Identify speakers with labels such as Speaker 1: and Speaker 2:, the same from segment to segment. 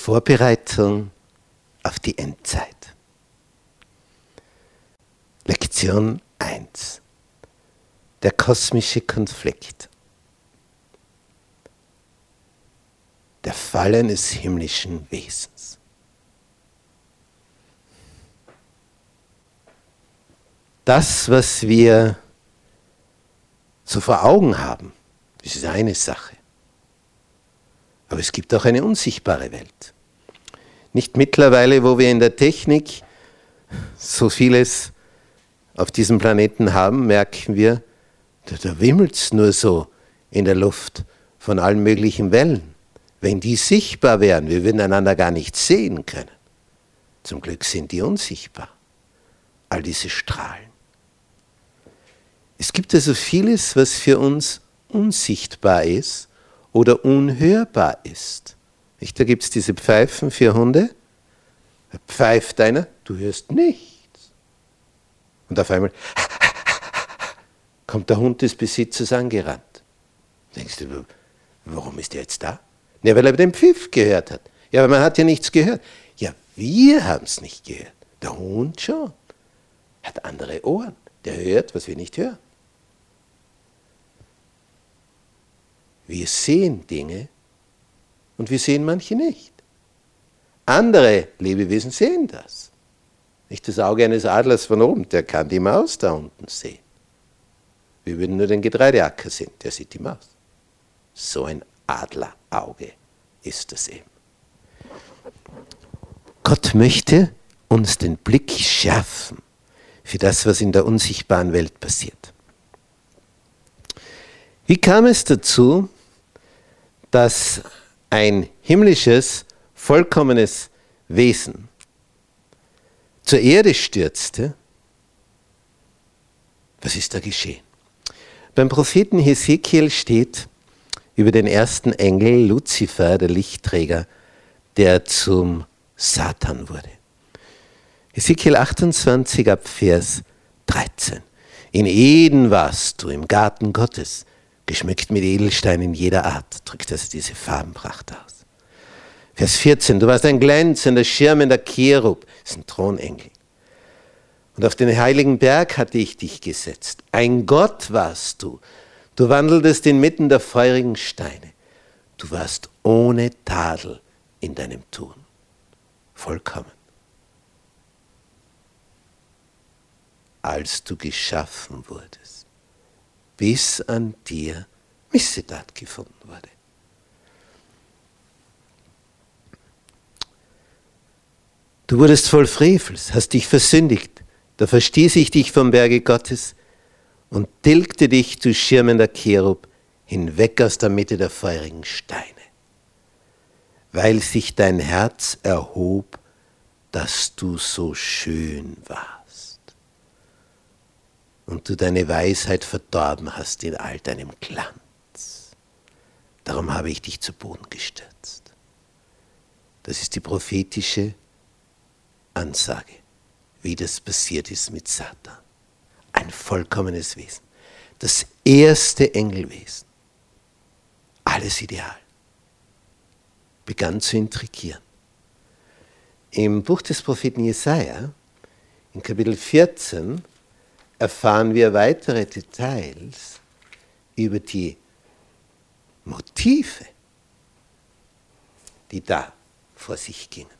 Speaker 1: Vorbereitung auf die Endzeit. Lektion 1. Der kosmische Konflikt. Der Fall eines himmlischen Wesens. Das, was wir so vor Augen haben, ist eine Sache. Aber es gibt auch eine unsichtbare Welt. Nicht mittlerweile, wo wir in der Technik so vieles auf diesem Planeten haben, merken wir, da, da wimmelt es nur so in der Luft von allen möglichen Wellen. Wenn die sichtbar wären, wir würden einander gar nicht sehen können. Zum Glück sind die unsichtbar, all diese Strahlen. Es gibt also vieles, was für uns unsichtbar ist oder unhörbar ist. Nicht? Da gibt es diese Pfeifen für Hunde. Da pfeift einer, du hörst nichts. Und auf einmal kommt der Hund des Besitzers angerannt. Denkst du, warum ist der jetzt da? Ja, weil er den Pfiff gehört hat. Ja, aber man hat ja nichts gehört. Ja, wir haben es nicht gehört. Der Hund schon. Hat andere Ohren. Der hört, was wir nicht hören. Wir sehen Dinge und wir sehen manche nicht. Andere Lebewesen sehen das. Nicht das Auge eines Adlers von oben, der kann die Maus da unten sehen. Wir würden nur den Getreideacker sehen, der sieht die Maus. So ein Adlerauge ist das eben. Gott möchte uns den Blick schärfen für das, was in der unsichtbaren Welt passiert. Wie kam es dazu, dass ein himmlisches, vollkommenes Wesen zur Erde stürzte, was ist da geschehen? Beim Propheten Hesekiel steht über den ersten Engel Luzifer, der Lichtträger, der zum Satan wurde. Hesekiel 28 ab Vers 13. In Eden warst du, im Garten Gottes geschmückt mit Edelsteinen jeder Art, drückt also diese Farbenpracht aus. Vers 14, du warst ein glänzender, schirmender Cherub, ist ein Thronengel. Und auf den heiligen Berg hatte ich dich gesetzt. Ein Gott warst du. Du wandeltest inmitten der feurigen Steine. Du warst ohne Tadel in deinem Tun. Vollkommen. Als du geschaffen wurdest bis an dir Missetat gefunden wurde. Du wurdest voll Frevels, hast dich versündigt, da verstieß ich dich vom Berge Gottes und tilgte dich, du schirmender Cherub, hinweg aus der Mitte der feurigen Steine, weil sich dein Herz erhob, dass du so schön warst und du deine Weisheit verdorben hast in all deinem Glanz. Darum habe ich dich zu Boden gestürzt. Das ist die prophetische Ansage, wie das passiert ist mit Satan. Ein vollkommenes Wesen. Das erste Engelwesen. Alles ideal. Begann zu intrigieren. Im Buch des Propheten Jesaja, in Kapitel 14, erfahren wir weitere Details über die Motive, die da vor sich gingen.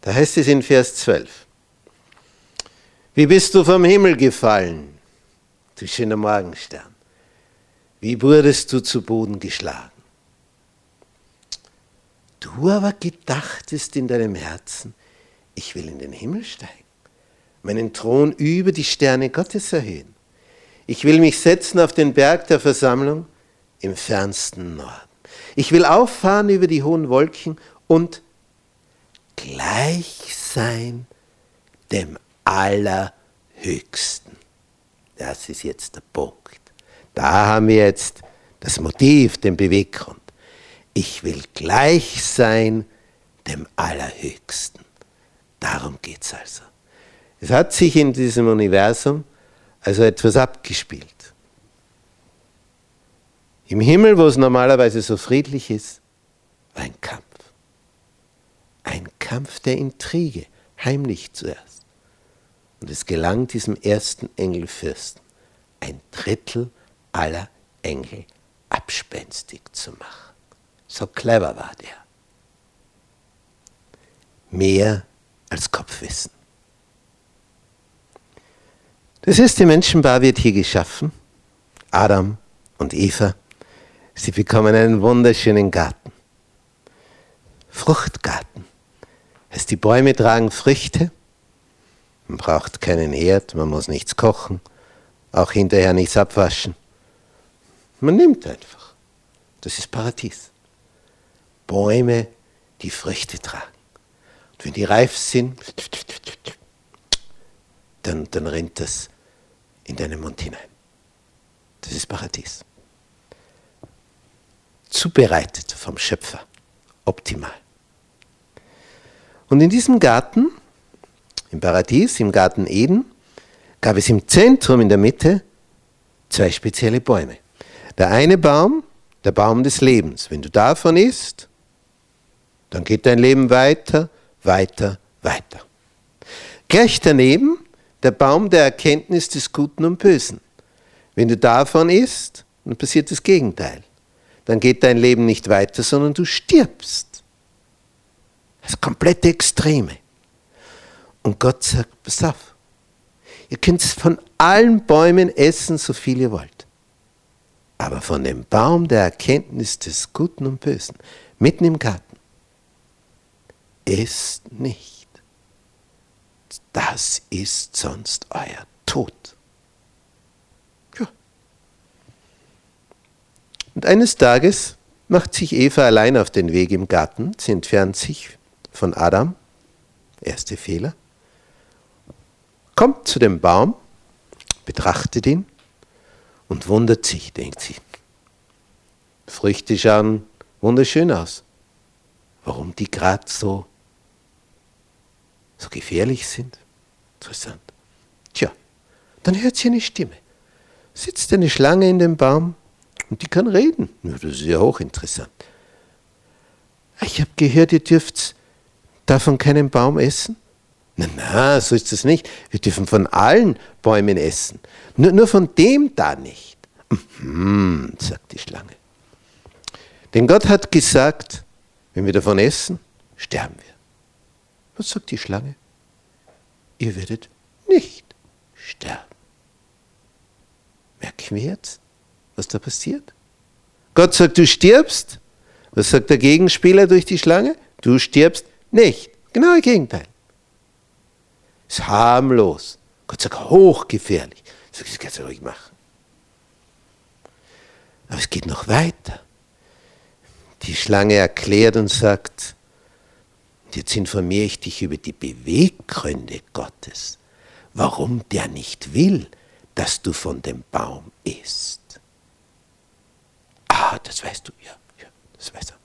Speaker 1: Da heißt es in Vers 12, wie bist du vom Himmel gefallen, du schöner Morgenstern? Wie wurdest du zu Boden geschlagen? Du aber gedachtest in deinem Herzen, ich will in den Himmel steigen meinen Thron über die Sterne Gottes erhöhen. Ich will mich setzen auf den Berg der Versammlung im fernsten Norden. Ich will auffahren über die hohen Wolken und gleich sein dem Allerhöchsten. Das ist jetzt der Punkt. Da haben wir jetzt das Motiv, den Beweggrund. Ich will gleich sein dem Allerhöchsten. Darum geht es also. Es hat sich in diesem Universum also etwas abgespielt. Im Himmel, wo es normalerweise so friedlich ist, war ein Kampf. ein Kampf der Intrige, heimlich zuerst. Und es gelang diesem ersten Engelfürsten, ein Drittel aller Engel abspenstig zu machen. So clever war der. Mehr als Kopfwissen. Das erste Menschenpaar wird hier geschaffen, Adam und Eva. Sie bekommen einen wunderschönen Garten. Fruchtgarten. Heißt, die Bäume tragen Früchte. Man braucht keinen Herd, man muss nichts kochen, auch hinterher nichts abwaschen. Man nimmt einfach. Das ist Paradies. Bäume, die Früchte tragen. Und wenn die reif sind, dann, dann rennt das in deinen Mund hinein. Das ist Paradies. Zubereitet vom Schöpfer. Optimal. Und in diesem Garten, im Paradies, im Garten Eden, gab es im Zentrum, in der Mitte, zwei spezielle Bäume. Der eine Baum, der Baum des Lebens. Wenn du davon isst, dann geht dein Leben weiter, weiter, weiter. Gleich daneben der Baum der Erkenntnis des Guten und Bösen. Wenn du davon isst, dann passiert das Gegenteil. Dann geht dein Leben nicht weiter, sondern du stirbst. Das komplette Extreme. Und Gott sagt, pass auf, ihr könnt von allen Bäumen essen, so viel ihr wollt. Aber von dem Baum der Erkenntnis des Guten und Bösen, mitten im Garten, ist nicht. Das ist sonst euer Tod. Ja. Und eines Tages macht sich Eva allein auf den Weg im Garten, sie entfernt sich von Adam, erste Fehler, kommt zu dem Baum, betrachtet ihn und wundert sich, denkt sie. Früchte schauen wunderschön aus. Warum die gerade so, so gefährlich sind? Interessant. Tja, dann hört sie eine Stimme. Sitzt eine Schlange in dem Baum und die kann reden. Ja, das ist ja hochinteressant. Ich habe gehört, ihr dürft davon keinen Baum essen. Na, na, so ist das nicht. Wir dürfen von allen Bäumen essen. Nur, nur von dem da nicht. Mhm, sagt die Schlange. Denn Gott hat gesagt, wenn wir davon essen, sterben wir. Was sagt die Schlange? Ihr werdet nicht sterben. Merken wir jetzt, was da passiert? Gott sagt, du stirbst. Was sagt der Gegenspieler durch die Schlange? Du stirbst nicht. Genau das Gegenteil. Ist harmlos. Gott sagt, hochgefährlich. Das kannst du ruhig machen. Aber es geht noch weiter. Die Schlange erklärt und sagt, jetzt informiere ich dich über die Beweggründe Gottes, warum der nicht will, dass du von dem Baum isst. Ah, das weißt du, ja, ja das weiß er.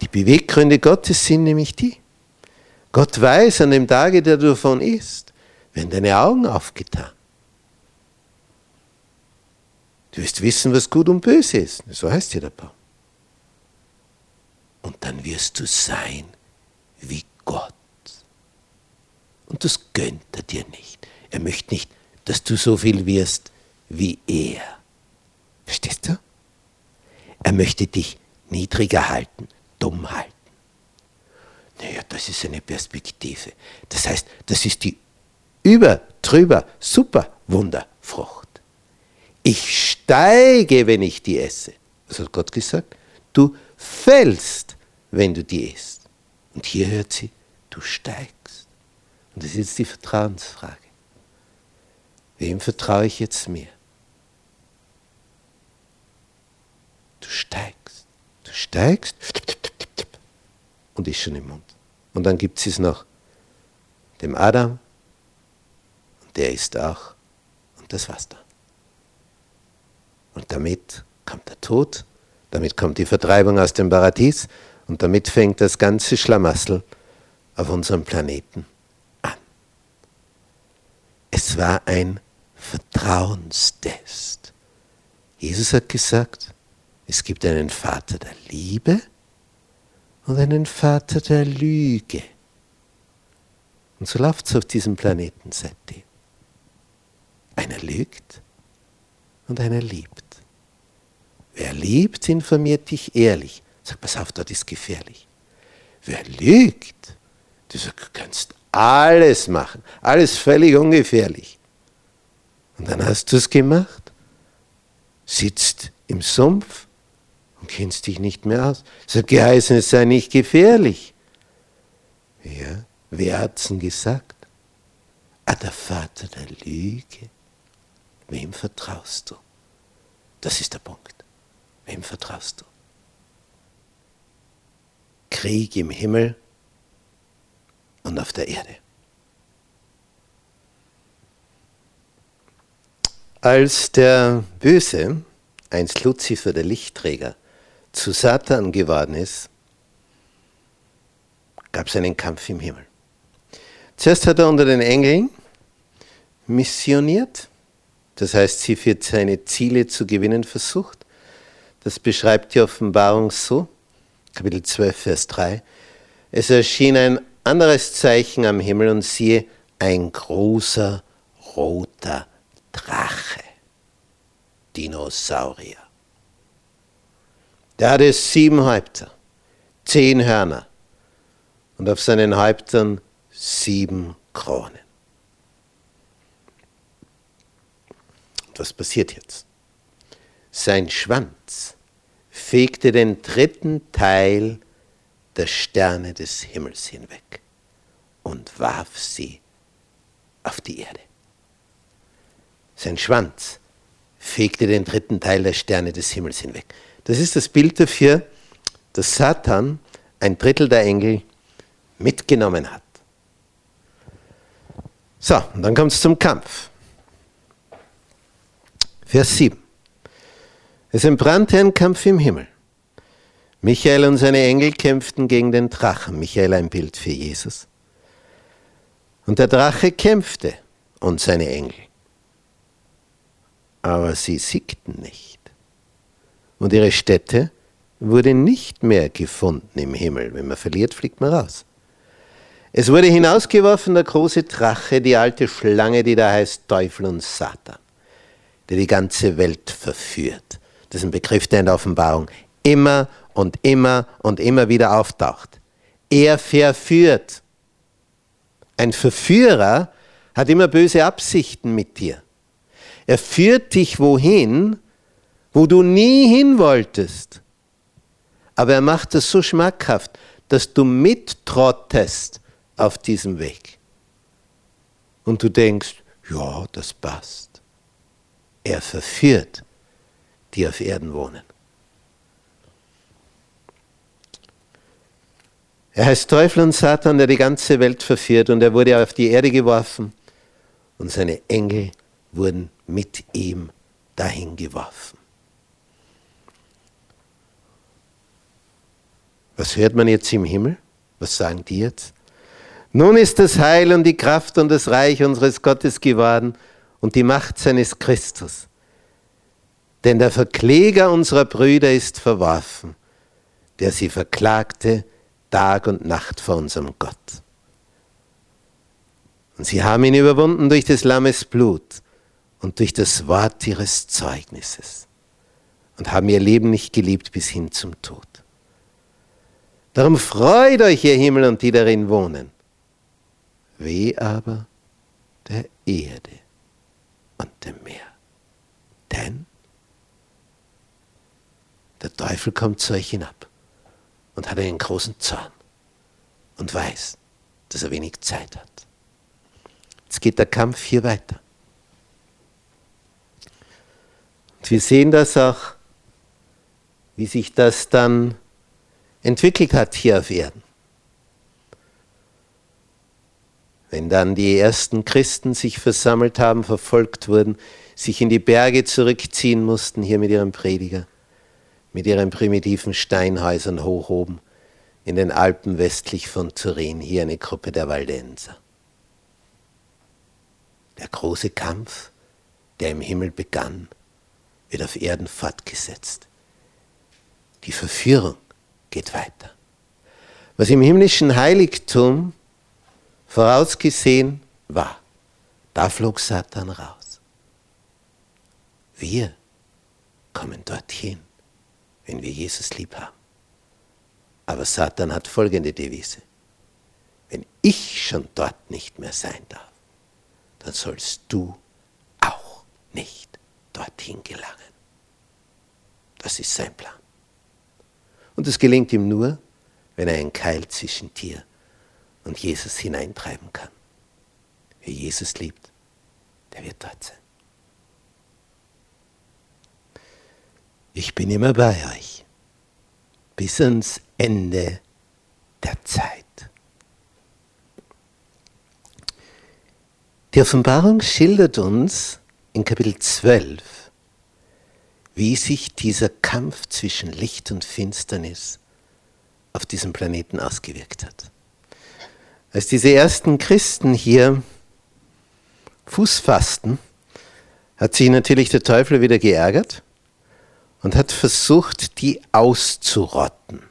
Speaker 1: Die Beweggründe Gottes sind nämlich die. Gott weiß, an dem Tage, der du davon isst, werden deine Augen aufgetan. Du wirst wissen, was gut und böse ist. So heißt ja der Baum. Und dann wirst du sein wie Gott. Und das gönnt er dir nicht. Er möchte nicht, dass du so viel wirst wie er. Verstehst du? Er möchte dich niedriger halten, dumm halten. Naja, das ist eine Perspektive. Das heißt, das ist die über, drüber, super Wunderfrucht. Ich steige, wenn ich die esse. Was hat Gott gesagt? Du fällst, wenn du die isst. Und hier hört sie, du steigst. Und das ist jetzt die Vertrauensfrage. Wem vertraue ich jetzt mehr? Du steigst. Du steigst und ist schon im Mund. Und dann gibt es noch dem Adam und der ist auch und das war's dann. Und damit kommt der Tod, damit kommt die Vertreibung aus dem Paradies und damit fängt das ganze Schlamassel auf unserem Planeten an. Es war ein Vertrauenstest. Jesus hat gesagt, es gibt einen Vater der Liebe und einen Vater der Lüge. Und so läuft es auf diesem Planeten seitdem. Einer lügt und einer liebt. Wer liebt, informiert dich ehrlich. Sag, pass auf, dort ist gefährlich. Wer lügt, du kannst alles machen, alles völlig ungefährlich. Und dann hast du es gemacht, sitzt im Sumpf und kennst dich nicht mehr aus. Es hat geheißen, es sei nicht gefährlich. Ja, wer hat's denn gesagt? Ah, der Vater der Lüge. Wem vertraust du? Das ist der Punkt. Wem vertraust du? Krieg im Himmel und auf der Erde. Als der Böse, einst Luzifer, der Lichtträger, zu Satan geworden ist, gab es einen Kampf im Himmel. Zuerst hat er unter den Engeln missioniert, das heißt, sie für seine Ziele zu gewinnen versucht. Das beschreibt die Offenbarung so, Kapitel 12, Vers 3. Es erschien ein anderes Zeichen am Himmel und siehe, ein großer roter Drache, Dinosaurier. Der hatte sieben Häupter, zehn Hörner und auf seinen Häuptern sieben Kronen. Was passiert jetzt? Sein Schwanz fegte den dritten Teil der Sterne des Himmels hinweg und warf sie auf die Erde. Sein Schwanz fegte den dritten Teil der Sterne des Himmels hinweg. Das ist das Bild dafür, dass Satan ein Drittel der Engel mitgenommen hat. So, und dann kommt es zum Kampf. Vers 7. Es entbrannte ein Kampf im Himmel. Michael und seine Engel kämpften gegen den Drachen. Michael ein Bild für Jesus. Und der Drache kämpfte und seine Engel. Aber sie siegten nicht. Und ihre Stätte wurde nicht mehr gefunden im Himmel. Wenn man verliert, fliegt man raus. Es wurde hinausgeworfen der große Drache, die alte Schlange, die da heißt Teufel und Satan, der die ganze Welt verführt das ist ein Begriff, der in der Offenbarung immer und immer und immer wieder auftaucht. Er verführt. Ein Verführer hat immer böse Absichten mit dir. Er führt dich wohin, wo du nie hin wolltest. Aber er macht es so schmackhaft, dass du mittrottest auf diesem Weg. Und du denkst, ja, das passt. Er verführt die auf Erden wohnen. Er heißt Teufel und Satan, der die ganze Welt verführt, und er wurde auf die Erde geworfen, und seine Engel wurden mit ihm dahin geworfen. Was hört man jetzt im Himmel? Was sagen die jetzt? Nun ist das Heil und die Kraft und das Reich unseres Gottes geworden und die Macht seines Christus. Denn der Verkläger unserer Brüder ist verworfen, der sie verklagte Tag und Nacht vor unserem Gott. Und sie haben ihn überwunden durch des Lammes Blut und durch das Wort ihres Zeugnisses und haben ihr Leben nicht geliebt bis hin zum Tod. Darum freut euch, ihr Himmel und die darin wohnen. Weh aber der Erde und dem Meer. Denn der Teufel kommt zu euch hinab und hat einen großen Zorn und weiß, dass er wenig Zeit hat. Jetzt geht der Kampf hier weiter. Und wir sehen das auch, wie sich das dann entwickelt hat hier auf Erden. Wenn dann die ersten Christen sich versammelt haben, verfolgt wurden, sich in die Berge zurückziehen mussten, hier mit ihrem Prediger mit ihren primitiven Steinhäusern hoch oben in den Alpen westlich von Turin, hier eine Gruppe der Waldenser. Der große Kampf, der im Himmel begann, wird auf Erden fortgesetzt. Die Verführung geht weiter. was im himmlischen Heiligtum vorausgesehen war. Da flog Satan raus. Wir kommen dorthin, wenn wir Jesus lieb haben. Aber Satan hat folgende Devise. Wenn ich schon dort nicht mehr sein darf, dann sollst du auch nicht dorthin gelangen. Das ist sein Plan. Und es gelingt ihm nur, wenn er einen Keil zwischen Tier und Jesus hineintreiben kann. Wer Jesus liebt, der wird dort sein. Ich bin immer bei euch bis ans Ende der Zeit. Die Offenbarung schildert uns in Kapitel 12, wie sich dieser Kampf zwischen Licht und Finsternis auf diesem Planeten ausgewirkt hat. Als diese ersten Christen hier Fuß fassten, hat sich natürlich der Teufel wieder geärgert und hat versucht, die auszurotten.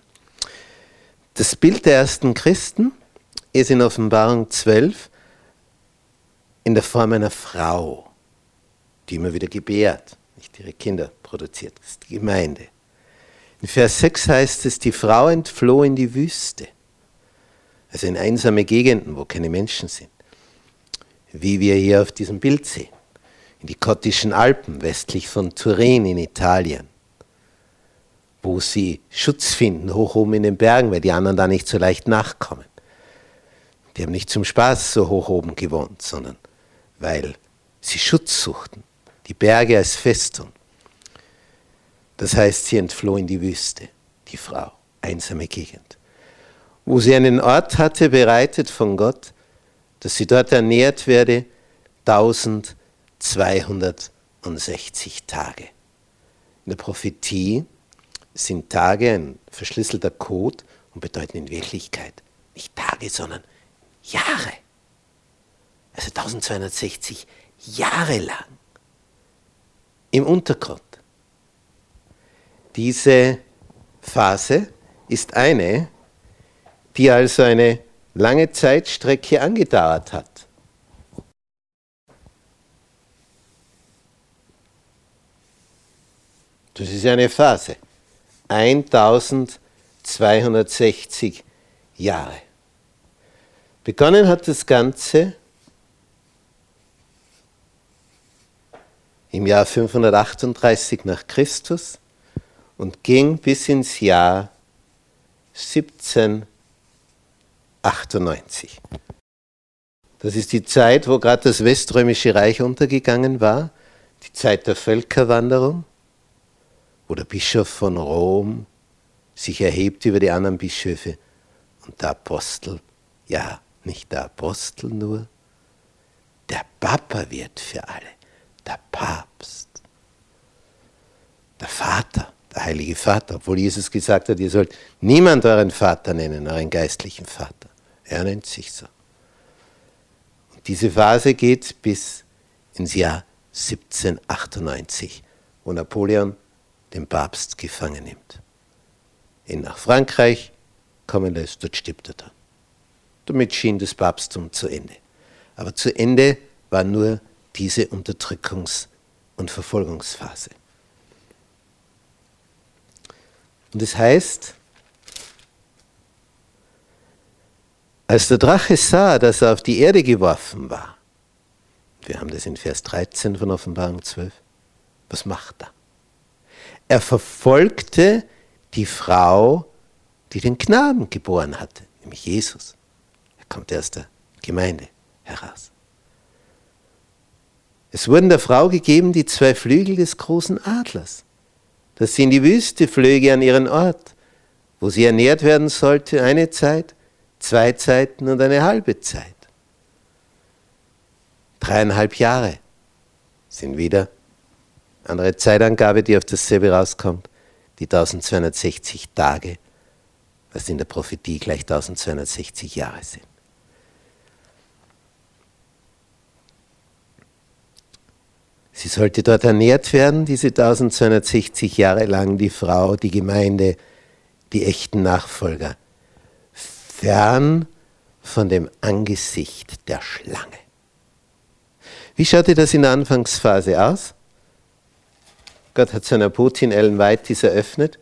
Speaker 1: Das Bild der ersten Christen ist in Offenbarung 12 in der Form einer Frau, die immer wieder gebärt, nicht ihre Kinder produziert, das ist die Gemeinde. In Vers 6 heißt es, die Frau entfloh in die Wüste, also in einsame Gegenden, wo keine Menschen sind, wie wir hier auf diesem Bild sehen, in die Kottischen Alpen westlich von Turin in Italien, wo sie Schutz finden, hoch oben in den Bergen, weil die anderen da nicht so leicht nachkommen. Die haben nicht zum Spaß so hoch oben gewohnt, sondern weil sie Schutz suchten, die Berge als Festung. Das heißt, sie entfloh in die Wüste, die Frau, einsame Gegend, wo sie einen Ort hatte, bereitet von Gott, dass sie dort ernährt werde, 1260 Tage. In der Prophetie sind Tage ein verschlüsselter Code und bedeuten in Wirklichkeit nicht Tage, sondern Jahre also 1260 Jahre lang im Untergrund. Diese Phase ist eine, die also eine lange Zeitstrecke angedauert hat. Das ist eine Phase. 1260 Jahre. Begonnen hat das Ganze im Jahr 538 nach Christus und ging bis ins Jahr 1798. Das ist die Zeit, wo gerade das Weströmische Reich untergegangen war, die Zeit der Völkerwanderung, wo der Bischof von Rom sich erhebt über die anderen Bischöfe und der Apostel, ja, nicht der Apostel nur, der Papa wird für alle der Papst, der Vater, der Heilige Vater, obwohl Jesus gesagt hat, ihr sollt niemand euren Vater nennen, euren geistlichen Vater. Er nennt sich so. Und diese Phase geht bis ins Jahr 1798, wo Napoleon den Papst gefangen nimmt. Ihn nach Frankreich kommen lässt, dort stirbt er dann. Damit schien das Papsttum zu Ende. Aber zu Ende war nur diese Unterdrückungs- und Verfolgungsphase. Und es das heißt, als der Drache sah, dass er auf die Erde geworfen war, wir haben das in Vers 13 von Offenbarung 12, was macht er? Er verfolgte die Frau, die den Knaben geboren hatte, nämlich Jesus. Er kommt aus der Gemeinde heraus. Es wurden der Frau gegeben die zwei Flügel des großen Adlers, dass sie in die Wüste flöge an ihren Ort, wo sie ernährt werden sollte eine Zeit, zwei Zeiten und eine halbe Zeit. Dreieinhalb Jahre sind wieder andere Zeitangabe, die auf dasselbe rauskommt, die 1260 Tage, was in der Prophetie gleich 1260 Jahre sind. Sie sollte dort ernährt werden, diese 1260 Jahre lang, die Frau, die Gemeinde, die echten Nachfolger. fern von dem Angesicht der Schlange. Wie schaute das in der Anfangsphase aus? Gott hat seiner Putin Ellen White dies eröffnet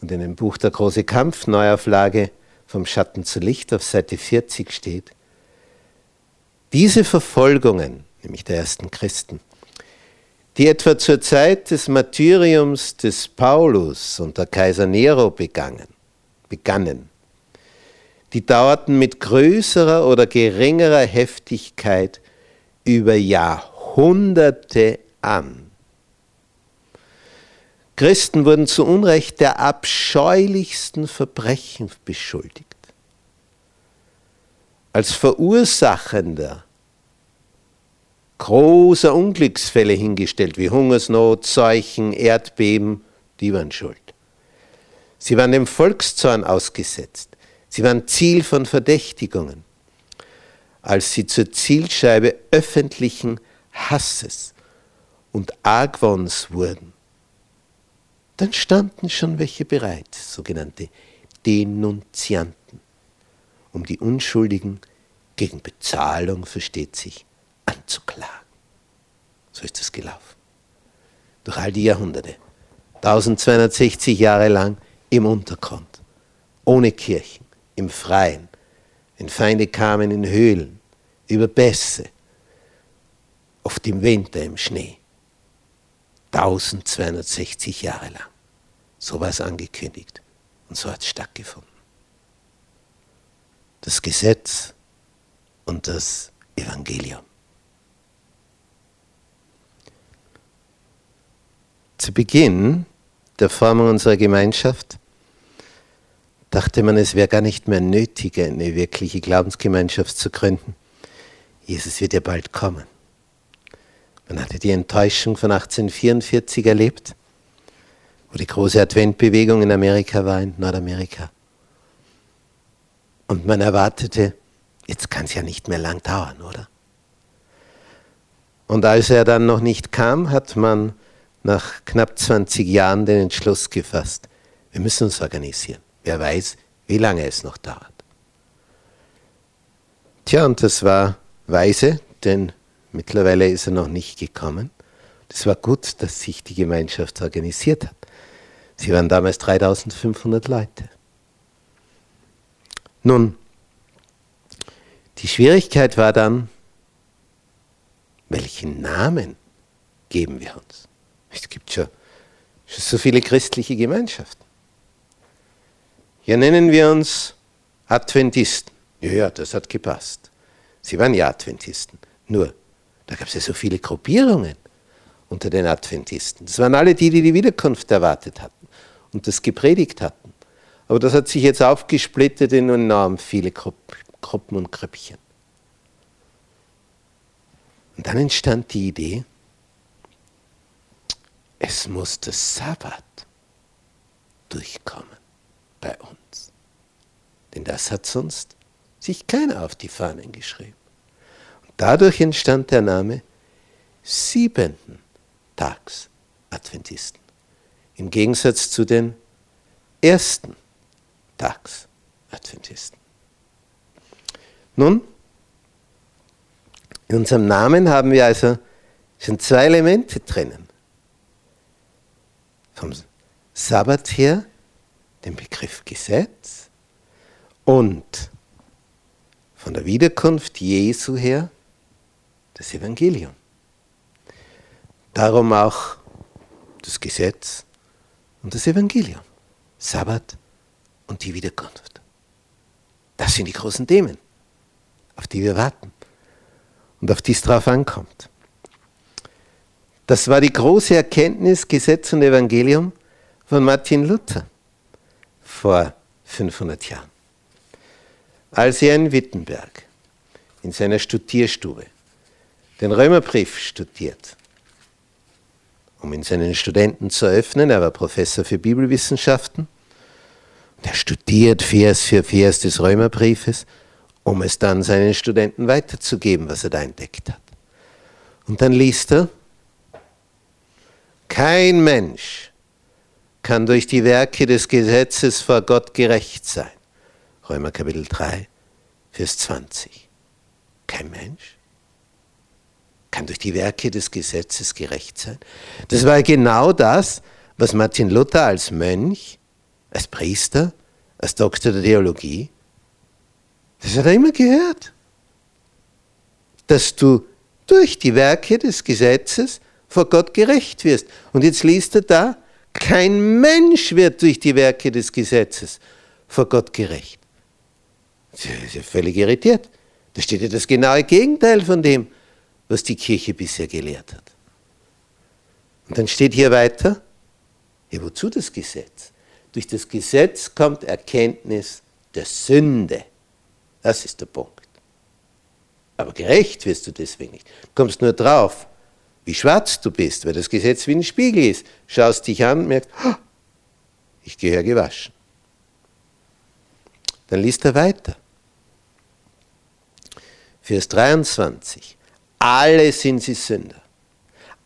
Speaker 1: und in dem Buch Der große Kampf, Neuauflage vom Schatten zu Licht auf Seite 40 steht, diese Verfolgungen, nämlich der ersten Christen, die etwa zur Zeit des Martyriums des Paulus unter Kaiser Nero begangen, begannen, die dauerten mit größerer oder geringerer Heftigkeit über Jahrhunderte an. Christen wurden zu Unrecht der abscheulichsten Verbrechen beschuldigt. Als Verursachender großer Unglücksfälle hingestellt, wie Hungersnot, Seuchen, Erdbeben, die waren schuld. Sie waren dem Volkszorn ausgesetzt. Sie waren Ziel von Verdächtigungen. Als sie zur Zielscheibe öffentlichen Hasses und Argwons wurden, dann standen schon welche bereit, sogenannte Denunzianten, um die Unschuldigen gegen Bezahlung, versteht sich, anzuklagen. So ist es gelaufen. Durch all die Jahrhunderte. 1260 Jahre lang im Untergrund, ohne Kirchen, im Freien, wenn Feinde kamen in Höhlen, über Bässe, oft im Winter im Schnee. 1260 Jahre lang. So war es angekündigt und so hat es stattgefunden. Das Gesetz und das Evangelium. Zu Beginn der Formung unserer Gemeinschaft dachte man, es wäre gar nicht mehr nötig, eine wirkliche Glaubensgemeinschaft zu gründen. Jesus wird ja bald kommen. Man hatte die Enttäuschung von 1844 erlebt, wo die große Adventbewegung in Amerika war, in Nordamerika. Und man erwartete, jetzt kann es ja nicht mehr lang dauern, oder? Und als er dann noch nicht kam, hat man nach knapp 20 Jahren den Entschluss gefasst, wir müssen uns organisieren. Wer weiß, wie lange es noch dauert. Tja, und das war weise, denn Mittlerweile ist er noch nicht gekommen. Es war gut, dass sich die Gemeinschaft organisiert hat. Sie waren damals 3500 Leute. Nun, die Schwierigkeit war dann, welchen Namen geben wir uns? Es gibt schon, schon so viele christliche Gemeinschaften. Hier nennen wir uns Adventisten. Ja, ja, das hat gepasst. Sie waren ja Adventisten. Nur, da gab es ja so viele Gruppierungen unter den Adventisten. Das waren alle die, die die Wiederkunft erwartet hatten und das gepredigt hatten. Aber das hat sich jetzt aufgesplittet in enorm viele Gruppen und Krüppchen. Und dann entstand die Idee, es muss der Sabbat durchkommen bei uns. Denn das hat sonst sich keiner auf die Fahnen geschrieben. Dadurch entstand der Name siebenten Tags Adventisten. Im Gegensatz zu den ersten Tags Adventisten. Nun, in unserem Namen haben wir also schon zwei Elemente drinnen. Vom Sabbat her den Begriff Gesetz und von der Wiederkunft Jesu her das Evangelium. Darum auch das Gesetz und das Evangelium. Sabbat und die Wiederkunft. Das sind die großen Themen, auf die wir warten und auf die es drauf ankommt. Das war die große Erkenntnis Gesetz und Evangelium von Martin Luther vor 500 Jahren. Als er in Wittenberg in seiner Studierstube den Römerbrief studiert, um ihn seinen Studenten zu öffnen. Er war Professor für Bibelwissenschaften. Er studiert Vers für Vers des Römerbriefes, um es dann seinen Studenten weiterzugeben, was er da entdeckt hat. Und dann liest er, kein Mensch kann durch die Werke des Gesetzes vor Gott gerecht sein. Römer Kapitel 3, Vers 20. Kein Mensch kann durch die Werke des Gesetzes gerecht sein. Das war genau das, was Martin Luther als Mönch, als Priester, als Doktor der Theologie, das hat er immer gehört. Dass du durch die Werke des Gesetzes vor Gott gerecht wirst. Und jetzt liest er da, kein Mensch wird durch die Werke des Gesetzes vor Gott gerecht. Sie ist ja völlig irritiert. Da steht ja das genaue Gegenteil von dem, was die Kirche bisher gelehrt hat. Und dann steht hier weiter, ja, wozu das Gesetz? Durch das Gesetz kommt Erkenntnis der Sünde. Das ist der Punkt. Aber gerecht wirst du deswegen nicht. Du kommst nur drauf, wie schwarz du bist, weil das Gesetz wie ein Spiegel ist. Schaust dich an und merkst, oh, ich gehöre gewaschen. Dann liest er weiter. Vers 23. Alle sind sie Sünder.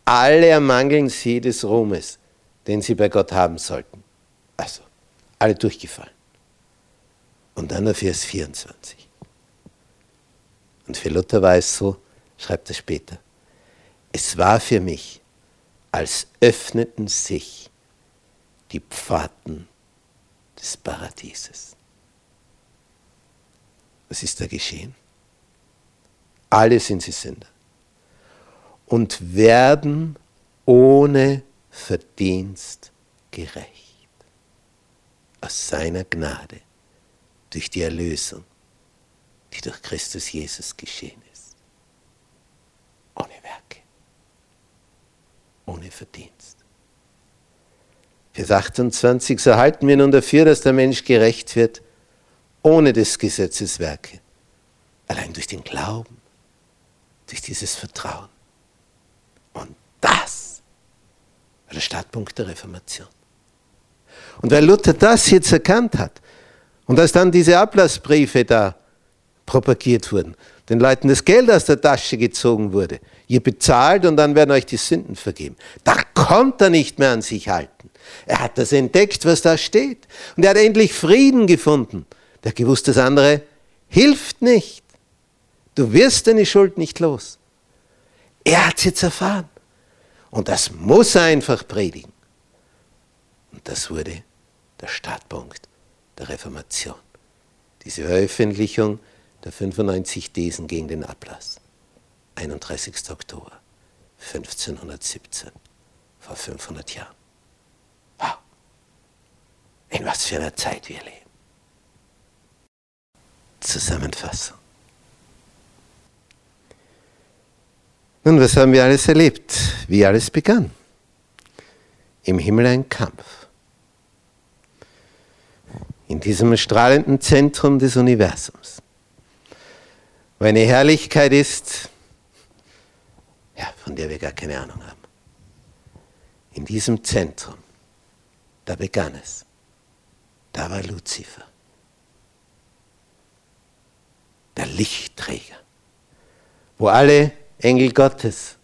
Speaker 1: Alle ermangeln sie des Ruhmes, den sie bei Gott haben sollten. Also, alle durchgefallen. Und dann der Vers 24. Und für Luther war es so, schreibt er später, es war für mich, als öffneten sich die Pforten des Paradieses. Was ist da geschehen? Alle sind sie Sünder und werden ohne Verdienst gerecht. Aus seiner Gnade, durch die Erlösung, die durch Christus Jesus geschehen ist. Ohne Werke, ohne Verdienst. Vers 28, so halten wir nun dafür, dass der Mensch gerecht wird, ohne des Gesetzes Werke, allein durch den Glauben, durch dieses Vertrauen. Und das war der Startpunkt der Reformation. Und weil Luther das jetzt erkannt hat und als dann diese Ablassbriefe da propagiert wurden, den Leuten das Geld aus der Tasche gezogen wurde, ihr bezahlt und dann werden euch die Sünden vergeben, da konnte er nicht mehr an sich halten. Er hat das entdeckt, was da steht. Und er hat endlich Frieden gefunden. Der gewusst, das andere hilft nicht. Du wirst deine Schuld nicht los. Er hat es jetzt erfahren. Und das muss er einfach predigen. Und das wurde der Startpunkt der Reformation. Diese Veröffentlichung der 95 Thesen gegen den Ablass. 31. Oktober 1517, vor 500 Jahren. Wow! In was für einer Zeit wir leben. Zusammenfassung. Nun, was haben wir alles erlebt? Wie alles begann? Im Himmel ein Kampf. In diesem strahlenden Zentrum des Universums. Wo eine Herrlichkeit ist, ja, von der wir gar keine Ahnung haben. In diesem Zentrum, da begann es. Da war Luzifer. Der Lichtträger. Wo alle Engel Gottes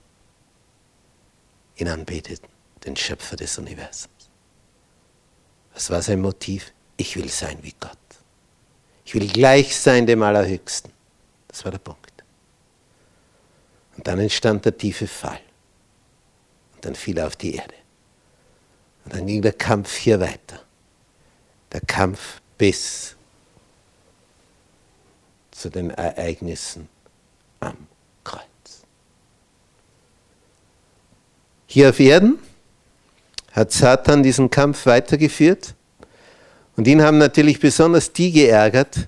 Speaker 1: ihn anbeteten, den Schöpfer des Universums. Was war sein Motiv? Ich will sein wie Gott. Ich will gleich sein dem Allerhöchsten. Das war der Punkt. Und dann entstand der tiefe Fall. Und dann fiel er auf die Erde. Und dann ging der Kampf hier weiter. Der Kampf bis zu den Ereignissen am Hier auf Erden hat Satan diesen Kampf weitergeführt und ihn haben natürlich besonders die geärgert,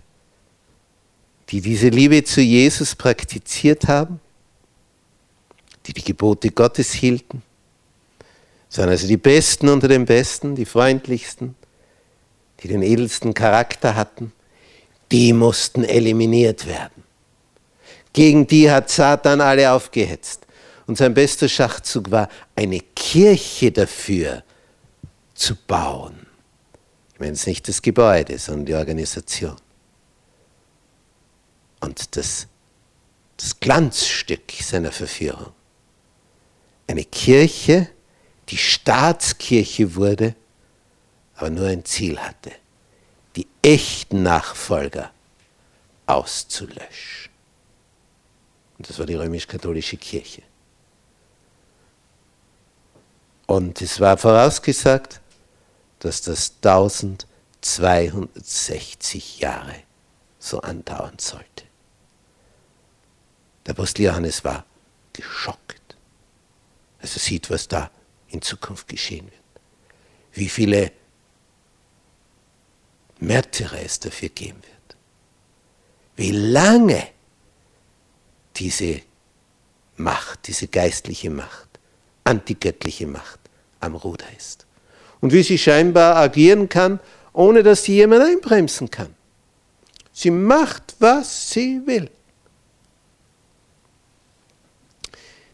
Speaker 1: die diese Liebe zu Jesus praktiziert haben, die die Gebote Gottes hielten. Waren also die Besten unter den Besten, die freundlichsten, die den edelsten Charakter hatten. Die mussten eliminiert werden. Gegen die hat Satan alle aufgehetzt. Und sein bester Schachzug war, eine Kirche dafür zu bauen. Ich meine jetzt nicht das Gebäude, sondern die Organisation. Und das, das Glanzstück seiner Verführung. Eine Kirche, die Staatskirche wurde, aber nur ein Ziel hatte. die echten Nachfolger auszulöschen. Und das war die römisch-katholische Kirche. Und es war vorausgesagt, dass das 1260 Jahre so andauern sollte. Der Apostel Johannes war geschockt, als er sieht, was da in Zukunft geschehen wird. Wie viele Märtyrer es dafür geben wird. Wie lange diese Macht, diese geistliche Macht, antigöttliche Macht am Ruder ist. Und wie sie scheinbar agieren kann, ohne dass sie jemand einbremsen kann. Sie macht, was sie will.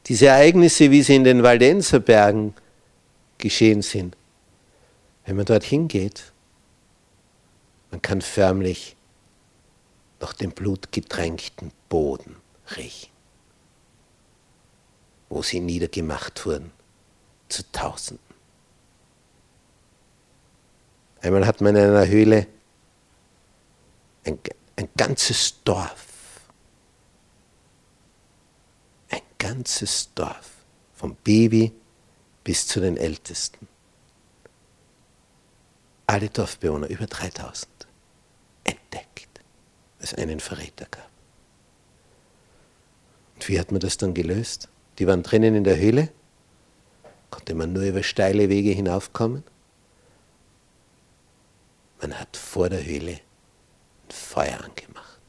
Speaker 1: Diese Ereignisse, wie sie in den Waldenserbergen geschehen sind, wenn man dorthin geht, man kann förmlich noch den blutgetränkten Boden riechen, wo sie niedergemacht wurden zu Tausenden. Einmal hat man in einer Höhle ein, ein ganzes Dorf, ein ganzes Dorf, vom Baby bis zu den Ältesten. Alle Dorfbewohner, über 3000, entdeckt, es einen Verräter gab. Und wie hat man das dann gelöst? Die waren drinnen in der Höhle, konnte man nur über steile Wege hinaufkommen. Man hat vor der Höhle ein Feuer angemacht.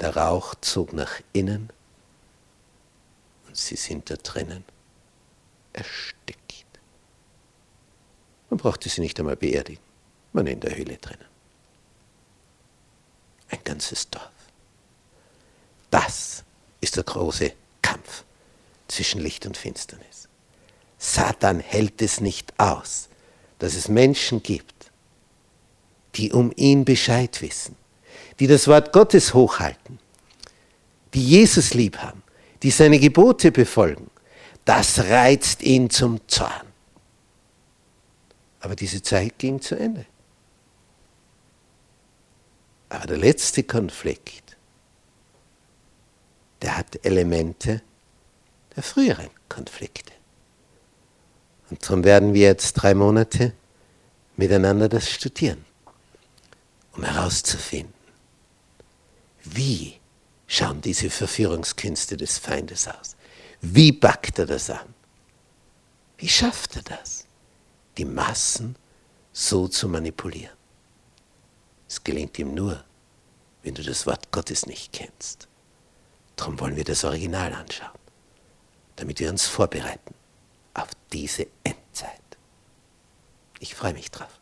Speaker 1: Der Rauch zog nach innen und sie sind da drinnen erstickt. Man brauchte sie nicht einmal beerdigen, man in der Höhle drinnen. Ein ganzes Dorf. Das ist der große Kampf zwischen Licht und Finsternis. Satan hält es nicht aus, dass es Menschen gibt, die um ihn Bescheid wissen, die das Wort Gottes hochhalten, die Jesus lieb haben, die seine Gebote befolgen. Das reizt ihn zum Zorn. Aber diese Zeit ging zu Ende. Aber der letzte Konflikt, der hat Elemente der früheren Konflikte. Und darum werden wir jetzt drei Monate miteinander das studieren, um herauszufinden, wie schauen diese Verführungskünste des Feindes aus? Wie backt er das an? Wie schafft er das, die Massen so zu manipulieren? Es gelingt ihm nur, wenn du das Wort Gottes nicht kennst. Darum wollen wir das Original anschauen, damit wir uns vorbereiten auf diese Endzeit. Ich freue mich drauf.